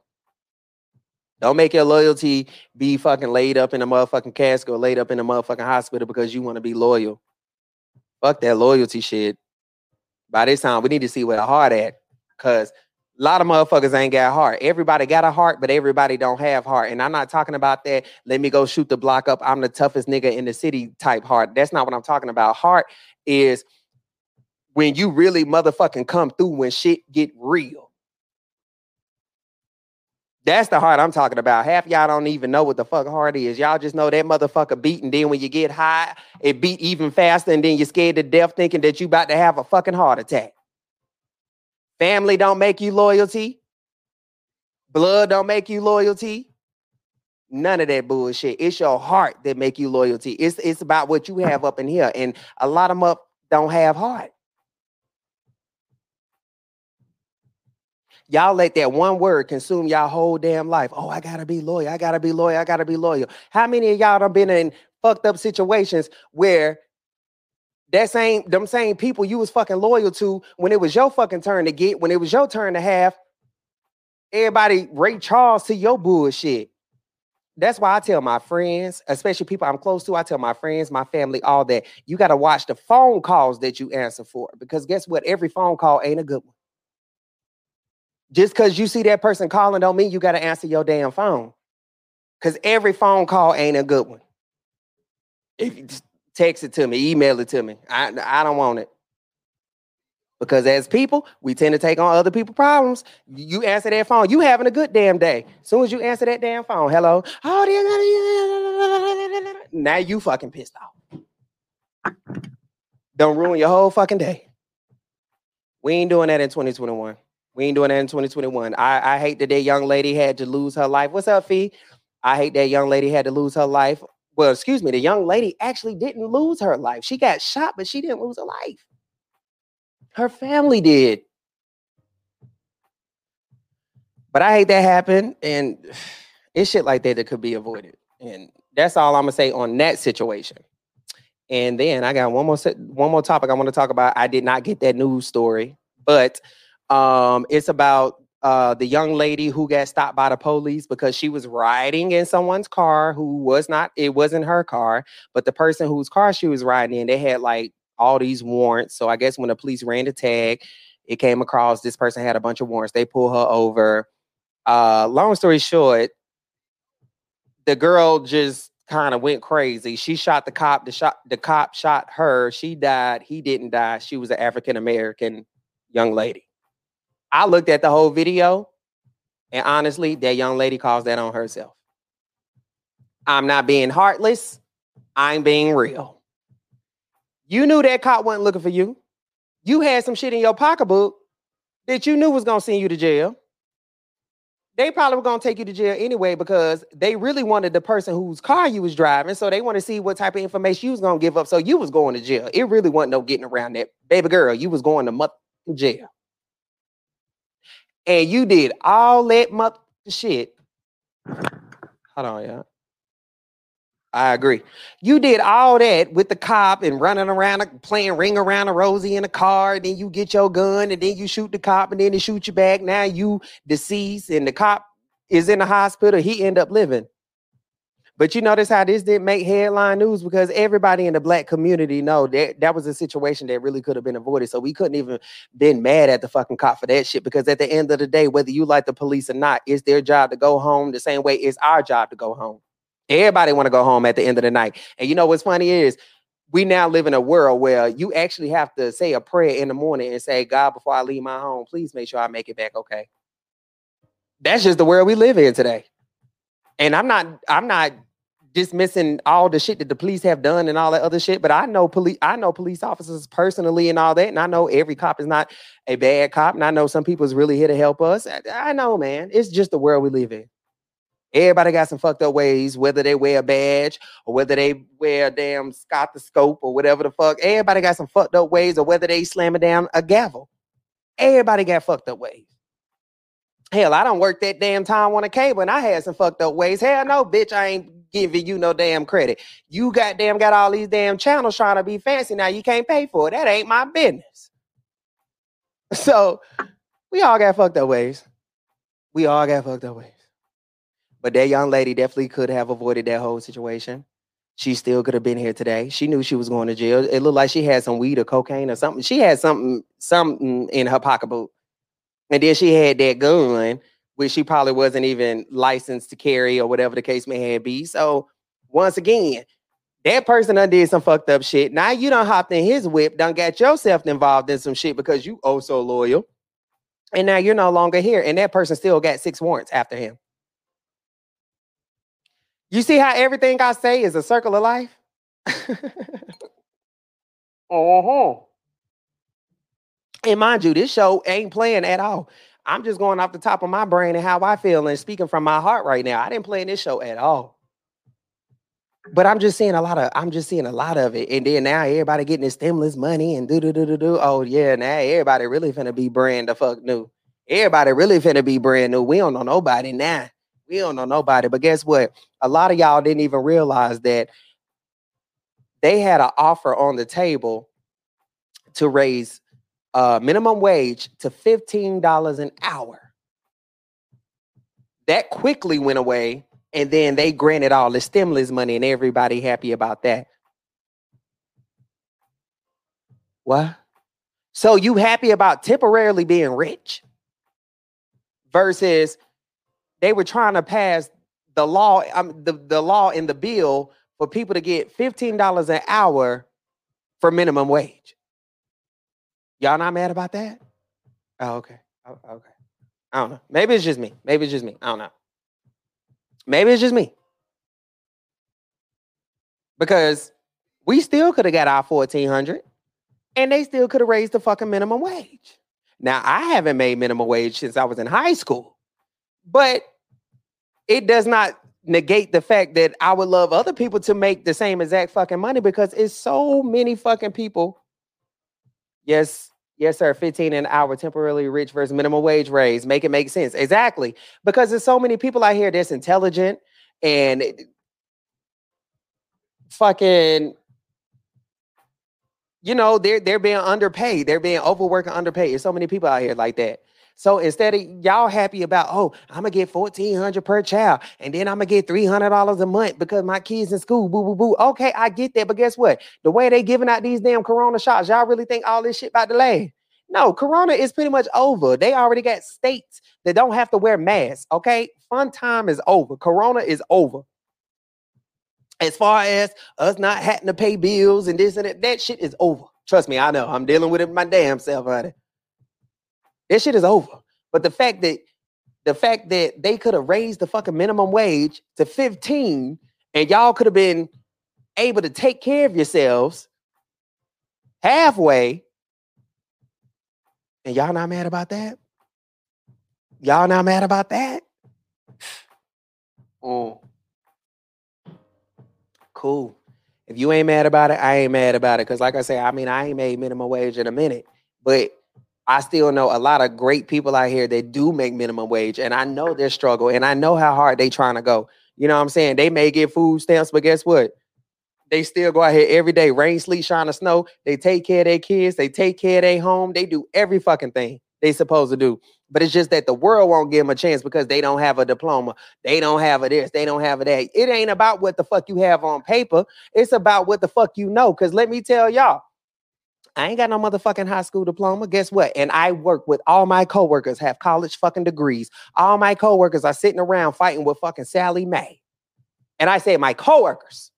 Don't make your loyalty be fucking laid up in a motherfucking casket or laid up in a motherfucking hospital because you want to be loyal. Fuck that loyalty shit. By this time, we need to see where the heart at. Cause a lot of motherfuckers ain't got heart. Everybody got a heart, but everybody don't have heart. And I'm not talking about that. Let me go shoot the block up. I'm the toughest nigga in the city type heart. That's not what I'm talking about. Heart is when you really motherfucking come through when shit get real. That's the heart I'm talking about. Half y'all don't even know what the fuck heart is. Y'all just know that motherfucker beat, and then when you get high, it beat even faster, and then you're scared to death thinking that you about to have a fucking heart attack. Family don't make you loyalty. Blood don't make you loyalty. None of that bullshit. It's your heart that make you loyalty. It's it's about what you have up in here. And a lot of them up don't have heart. Y'all let that one word consume y'all whole damn life. Oh, I gotta be loyal. I gotta be loyal. I gotta be loyal. How many of y'all done been in fucked up situations where that same them same people you was fucking loyal to when it was your fucking turn to get, when it was your turn to have, everybody Ray Charles to your bullshit. That's why I tell my friends, especially people I'm close to, I tell my friends, my family, all that. You got to watch the phone calls that you answer for because guess what? Every phone call ain't a good one. Just because you see that person calling don't mean you got to answer your damn phone. Because every phone call ain't a good one. If text it to me, email it to me, I, I don't want it. Because as people, we tend to take on other people's problems. You answer that phone, you having a good damn day. As soon as you answer that damn phone, hello, now you fucking pissed off. Don't ruin your whole fucking day. We ain't doing that in 2021. We ain't doing that in 2021. I, I hate that that young lady had to lose her life. What's up, Fee? I hate that young lady had to lose her life. Well, excuse me, the young lady actually didn't lose her life. She got shot, but she didn't lose her life. Her family did. But I hate that happened, and it's shit like that that could be avoided. And that's all I'm gonna say on that situation. And then I got one more one more topic I want to talk about. I did not get that news story, but um, it's about uh, the young lady who got stopped by the police because she was riding in someone's car who was not. It wasn't her car, but the person whose car she was riding in, they had like all these warrants. So I guess when the police ran the tag, it came across this person had a bunch of warrants. They pull her over. Uh, long story short, the girl just kind of went crazy. She shot the cop. The shot the cop shot her. She died. He didn't die. She was an African American young lady. I looked at the whole video, and honestly, that young lady caused that on herself. I'm not being heartless. I'm being real. You knew that cop wasn't looking for you. You had some shit in your pocketbook that you knew was gonna send you to jail. They probably were gonna take you to jail anyway because they really wanted the person whose car you was driving, so they want to see what type of information you was gonna give up. So you was going to jail. It really wasn't no getting around that, baby girl. You was going to jail, and you did all that mother shit. Hold on, y'all. I agree. You did all that with the cop and running around playing ring around a Rosie in a car. And then you get your gun and then you shoot the cop and then they shoot you back. Now you deceased and the cop is in the hospital. He end up living. But you notice how this didn't make headline news because everybody in the black community know that that was a situation that really could have been avoided. So we couldn't even been mad at the fucking cop for that shit because at the end of the day, whether you like the police or not, it's their job to go home the same way it's our job to go home. Everybody want to go home at the end of the night. And you know what's funny is we now live in a world where you actually have to say a prayer in the morning and say, God, before I leave my home, please make sure I make it back okay. That's just the world we live in today. And I'm not, I'm not dismissing all the shit that the police have done and all that other shit, but I know police, I know police officers personally and all that. And I know every cop is not a bad cop. And I know some people is really here to help us. I, I know, man. It's just the world we live in. Everybody got some fucked up ways, whether they wear a badge or whether they wear a damn stethoscope or whatever the fuck. Everybody got some fucked up ways, or whether they slamming down a gavel. Everybody got fucked up ways. Hell, I don't work that damn time on a cable and I had some fucked up ways. Hell no, bitch, I ain't giving you no damn credit. You goddamn got all these damn channels trying to be fancy now. You can't pay for it. That ain't my business. So we all got fucked up ways. We all got fucked up ways. But that young lady definitely could have avoided that whole situation. She still could have been here today. She knew she was going to jail. It looked like she had some weed or cocaine or something. She had something, something in her pocketbook. And then she had that gun, which she probably wasn't even licensed to carry or whatever the case may have be. So once again, that person done did some fucked up shit. Now you done hopped in his whip, done got yourself involved in some shit because you oh so loyal. And now you're no longer here. And that person still got six warrants after him. You see how everything I say is a circle of life? uh-huh. And mind you, this show ain't playing at all. I'm just going off the top of my brain and how I feel and speaking from my heart right now. I didn't play in this show at all. But I'm just seeing a lot of I'm just seeing a lot of it. And then now everybody getting this stimulus money and do do do do do. Oh yeah, now everybody really finna be brand the fuck new. Everybody really finna be brand new. We don't know nobody now. We don't know nobody. But guess what? A lot of y'all didn't even realize that they had an offer on the table to raise uh, minimum wage to $15 an hour. That quickly went away, and then they granted all the stimulus money, and everybody happy about that. What? So you happy about temporarily being rich versus they were trying to pass the law, um, the, the law in the bill for people to get $15 an hour for minimum wage. Y'all not mad about that? Oh, okay. Oh, okay. I don't know. Maybe it's just me. Maybe it's just me. I don't know. Maybe it's just me. Because we still could have got our 1400 and they still could have raised the fucking minimum wage. Now, I haven't made minimum wage since I was in high school, but it does not negate the fact that I would love other people to make the same exact fucking money because it's so many fucking people. Yes, yes, sir. 15 an hour temporarily rich versus minimum wage raise. Make it make sense. Exactly. Because there's so many people out here that's intelligent and fucking you know they're they're being underpaid they're being overworked and underpaid there's so many people out here like that so instead of y'all happy about, oh, I'm gonna get 1400 per child, and then I'm gonna get $300 a month because my kids in school, boo, boo, boo. Okay, I get that, but guess what? The way they giving out these damn corona shots, y'all really think all this shit about last? No, corona is pretty much over. They already got states that don't have to wear masks. Okay, fun time is over. Corona is over. As far as us not having to pay bills and this and that, that shit is over. Trust me, I know. I'm dealing with it my damn self, honey. That shit is over. But the fact that the fact that they could have raised the fucking minimum wage to 15 and y'all could have been able to take care of yourselves halfway and y'all not mad about that? Y'all not mad about that? Mm. Cool. If you ain't mad about it, I ain't mad about it. Cause like I say, I mean, I ain't made minimum wage in a minute, but I still know a lot of great people out here that do make minimum wage, and I know their struggle, and I know how hard they trying to go. You know what I'm saying? They may get food stamps, but guess what? They still go out here every day, rain, sleet, shine, or snow. They take care of their kids, they take care of their home, they do every fucking thing they supposed to do. But it's just that the world won't give them a chance because they don't have a diploma. They don't have a this, they don't have a that. It ain't about what the fuck you have on paper. It's about what the fuck you know. Cause let me tell y'all, I ain't got no motherfucking high school diploma. Guess what? And I work with all my coworkers have college fucking degrees. All my coworkers are sitting around fighting with fucking Sallie Mae. And I say my coworkers.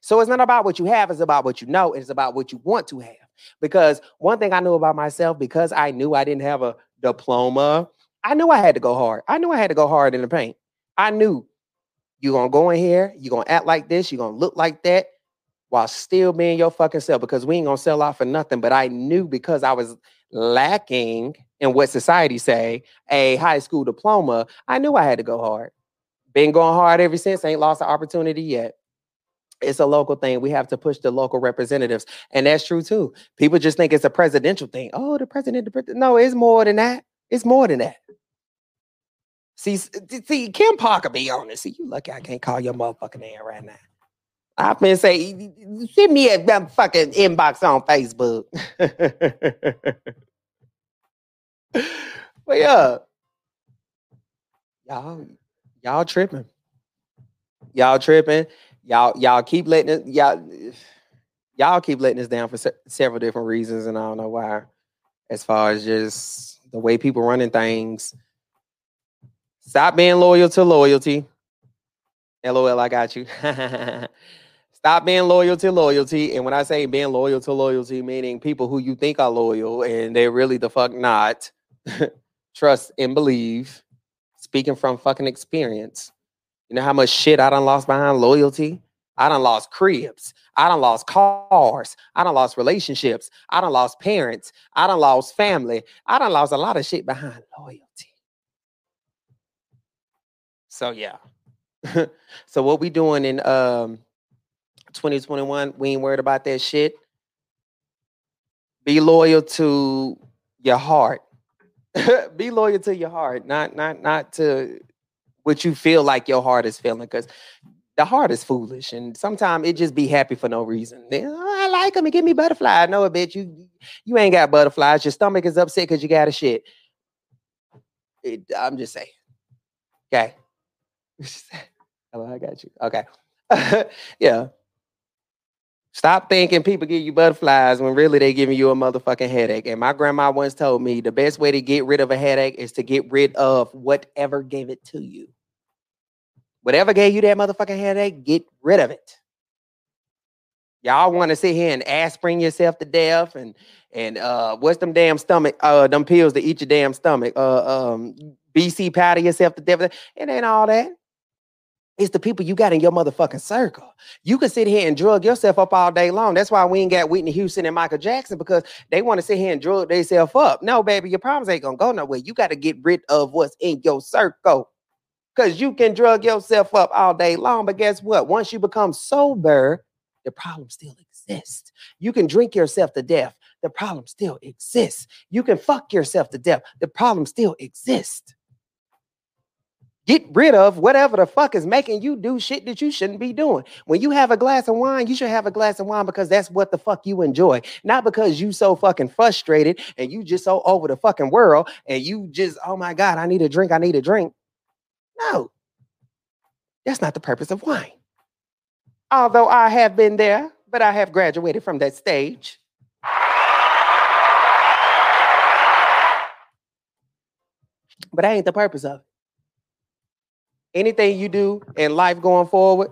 So it's not about what you have, it's about what you know, it's about what you want to have. Because one thing I knew about myself, because I knew I didn't have a diploma, I knew I had to go hard. I knew I had to go hard in the paint. I knew you're gonna go in here, you're gonna act like this, you're gonna look like that, while still being your fucking self because we ain't gonna sell out for nothing. But I knew because I was lacking in what society say a high school diploma, I knew I had to go hard. Been going hard ever since, ain't lost the opportunity yet. It's a local thing. We have to push the local representatives. And that's true too. People just think it's a presidential thing. Oh, the president, the. No, it's more than that. It's more than that. See, see, Kim Parker be honest. See, you lucky I can't call your motherfucking name right now. I've been say, send me a damn fucking inbox on Facebook. but yeah, y'all, y'all tripping. Y'all tripping. Y'all, y'all keep letting it, y'all, y'all keep letting us down for se- several different reasons, and I don't know why. As far as just the way people running things, stop being loyal to loyalty. LOL, I got you. Stop being loyal to loyalty. And when I say being loyal to loyalty, meaning people who you think are loyal and they're really the fuck not. Trust and believe. Speaking from fucking experience. You know how much shit I done lost behind loyalty? I done lost cribs. I done lost cars. I done lost relationships. I done lost parents. I done lost family. I done lost a lot of shit behind loyalty. So yeah. so what we doing in um 2021? We ain't worried about that shit. Be loyal to your heart. Be loyal to your heart, not not not to what you feel like your heart is feeling, because the heart is foolish, and sometimes it just be happy for no reason. "Oh, I like them and give me butterfly. No, bitch, you you ain't got butterflies. Your stomach is upset because you got a shit. It, I'm just saying. Okay. Hello, I got you. Okay. yeah. Stop thinking people give you butterflies when really they giving you a motherfucking headache. And my grandma once told me the best way to get rid of a headache is to get rid of whatever gave it to you. Whatever gave you that motherfucking headache, get rid of it. Y'all want to sit here and aspirin yourself to death and and uh what's them damn stomach uh them pills to eat your damn stomach uh um BC powder yourself to death. It ain't all that. It's the people you got in your motherfucking circle. You can sit here and drug yourself up all day long. That's why we ain't got Whitney Houston and Michael Jackson because they want to sit here and drug themselves up. No, baby, your problems ain't gonna go nowhere. You got to get rid of what's in your circle. Because you can drug yourself up all day long. But guess what? Once you become sober, the problem still exists. You can drink yourself to death. The problem still exists. You can fuck yourself to death. The problem still exists. Get rid of whatever the fuck is making you do shit that you shouldn't be doing. When you have a glass of wine, you should have a glass of wine because that's what the fuck you enjoy, not because you so fucking frustrated and you just so over the fucking world and you just, oh my God, I need a drink, I need a drink. No, that's not the purpose of wine. Although I have been there, but I have graduated from that stage. But that ain't the purpose of it anything you do in life going forward,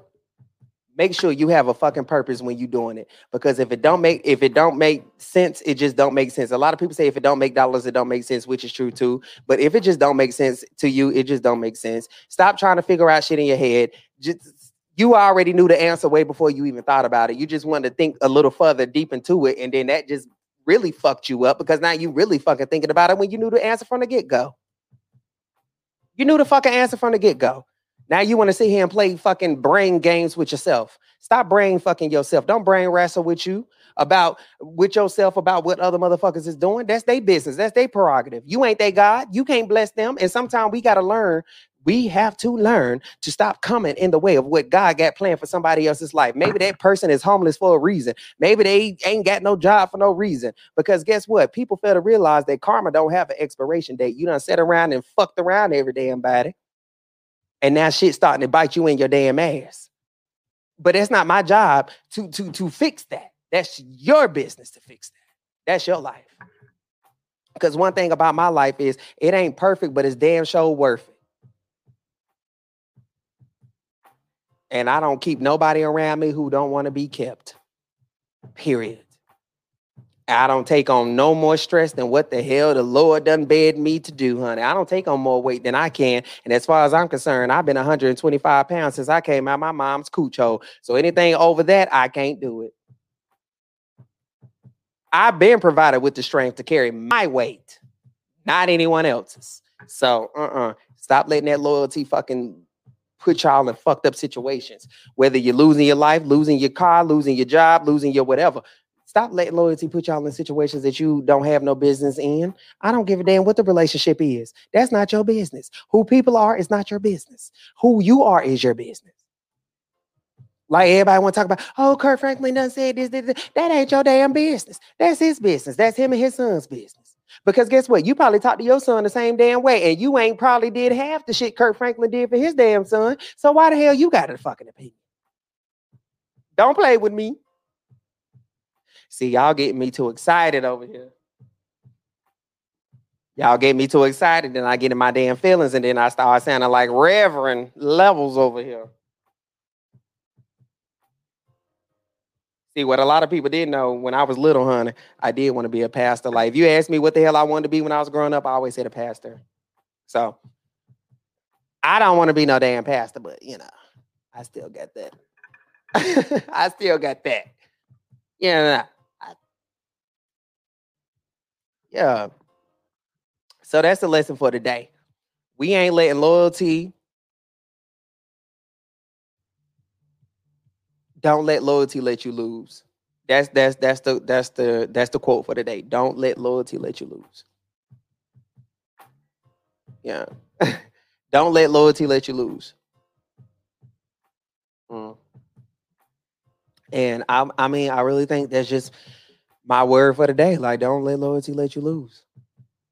make sure you have a fucking purpose when you're doing it. Because if it don't make if it don't make sense, it just don't make sense. A lot of people say if it don't make dollars, it don't make sense, which is true too. But if it just don't make sense to you, it just don't make sense. Stop trying to figure out shit in your head. Just you already knew the answer way before you even thought about it. You just wanted to think a little further deep into it, and then that just really fucked you up because now you really fucking thinking about it when you knew the answer from the get-go. You knew the fucking answer from the get-go. Now you want to sit here and play fucking brain games with yourself. Stop brain fucking yourself. Don't brain wrestle with you about with yourself about what other motherfuckers is doing. That's their business. That's their prerogative. You ain't their God. You can't bless them. And sometimes we gotta learn. We have to learn to stop coming in the way of what God got planned for somebody else's life. Maybe that person is homeless for a reason. Maybe they ain't got no job for no reason. Because guess what? People fail to realize that karma don't have an expiration date. You done sat around and fucked around every damn body and now shit's starting to bite you in your damn ass. But it's not my job to to to fix that. That's your business to fix that. That's your life. Because one thing about my life is it ain't perfect, but it's damn sure worth it. And I don't keep nobody around me who don't want to be kept. Period. I don't take on no more stress than what the hell the Lord done bid me to do, honey. I don't take on more weight than I can. And as far as I'm concerned, I've been 125 pounds since I came out my mom's cooch hole. So anything over that, I can't do it. I've been provided with the strength to carry my weight, not anyone else's. So uh-uh. Stop letting that loyalty fucking put y'all in fucked up situations. Whether you're losing your life, losing your car, losing your job, losing your whatever. Stop letting loyalty put y'all in situations that you don't have no business in. I don't give a damn what the relationship is. That's not your business. Who people are is not your business. Who you are is your business. Like everybody want to talk about, oh, Kirk Franklin done said this, this, this. That ain't your damn business. That's his business. That's him and his son's business. Because guess what? You probably talked to your son the same damn way, and you ain't probably did half the shit Kirk Franklin did for his damn son. So why the hell you got a fucking opinion? Don't play with me. See, y'all getting me too excited over here. Y'all get me too excited, then I get in my damn feelings, and then I start sounding like Reverend levels over here. See, what a lot of people didn't know when I was little, honey, I did want to be a pastor. Like, if you asked me what the hell I wanted to be when I was growing up, I always said a pastor. So, I don't want to be no damn pastor, but you know, I still got that I still got that. Yeah. I- yeah. So that's the lesson for today. We ain't letting loyalty. Don't let loyalty let you lose. That's that's that's the that's the that's the quote for today. Don't let loyalty let you lose. Yeah. Don't let loyalty let you lose. Mm. And I, I mean, I really think that's just my word for the day. Like, don't let loyalty let you lose.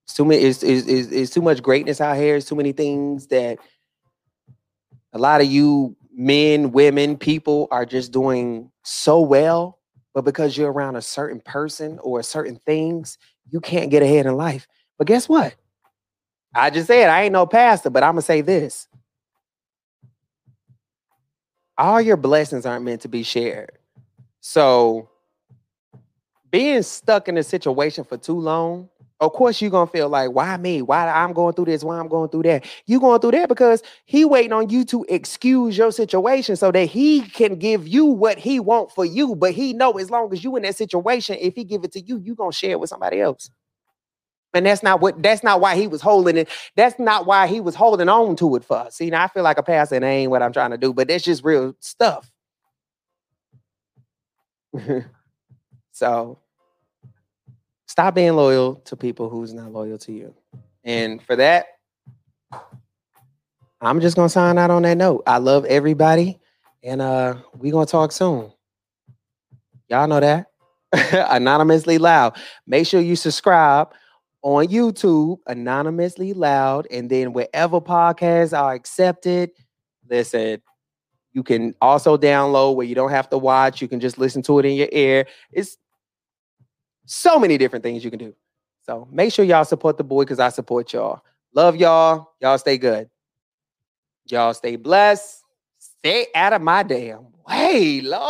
It's too many. It's, it's, it's, it's too much greatness out here. It's too many things that a lot of you men, women, people are just doing so well, but because you're around a certain person or certain things, you can't get ahead in life. But guess what? I just said I ain't no pastor, but I'm gonna say this. All your blessings aren't meant to be shared. So being stuck in a situation for too long, of course you're gonna feel like, why me? Why I'm going through this? Why I'm going through that? You going through that because he waiting on you to excuse your situation so that he can give you what he want for you. But he know as long as you in that situation, if he give it to you, you gonna share it with somebody else. And that's not what that's not why he was holding it. That's not why he was holding on to it for. See, now I feel like a pastor and ain't what I'm trying to do, but that's just real stuff. so stop being loyal to people who's not loyal to you. And for that, I'm just gonna sign out on that note. I love everybody, and uh we gonna talk soon. Y'all know that. Anonymously loud. Make sure you subscribe on YouTube, anonymously loud, and then wherever podcasts are accepted, listen. You can also download where you don't have to watch. You can just listen to it in your ear. It's so many different things you can do. So make sure y'all support the boy because I support y'all. Love y'all. Y'all stay good. Y'all stay blessed. Stay out of my damn way, Lord.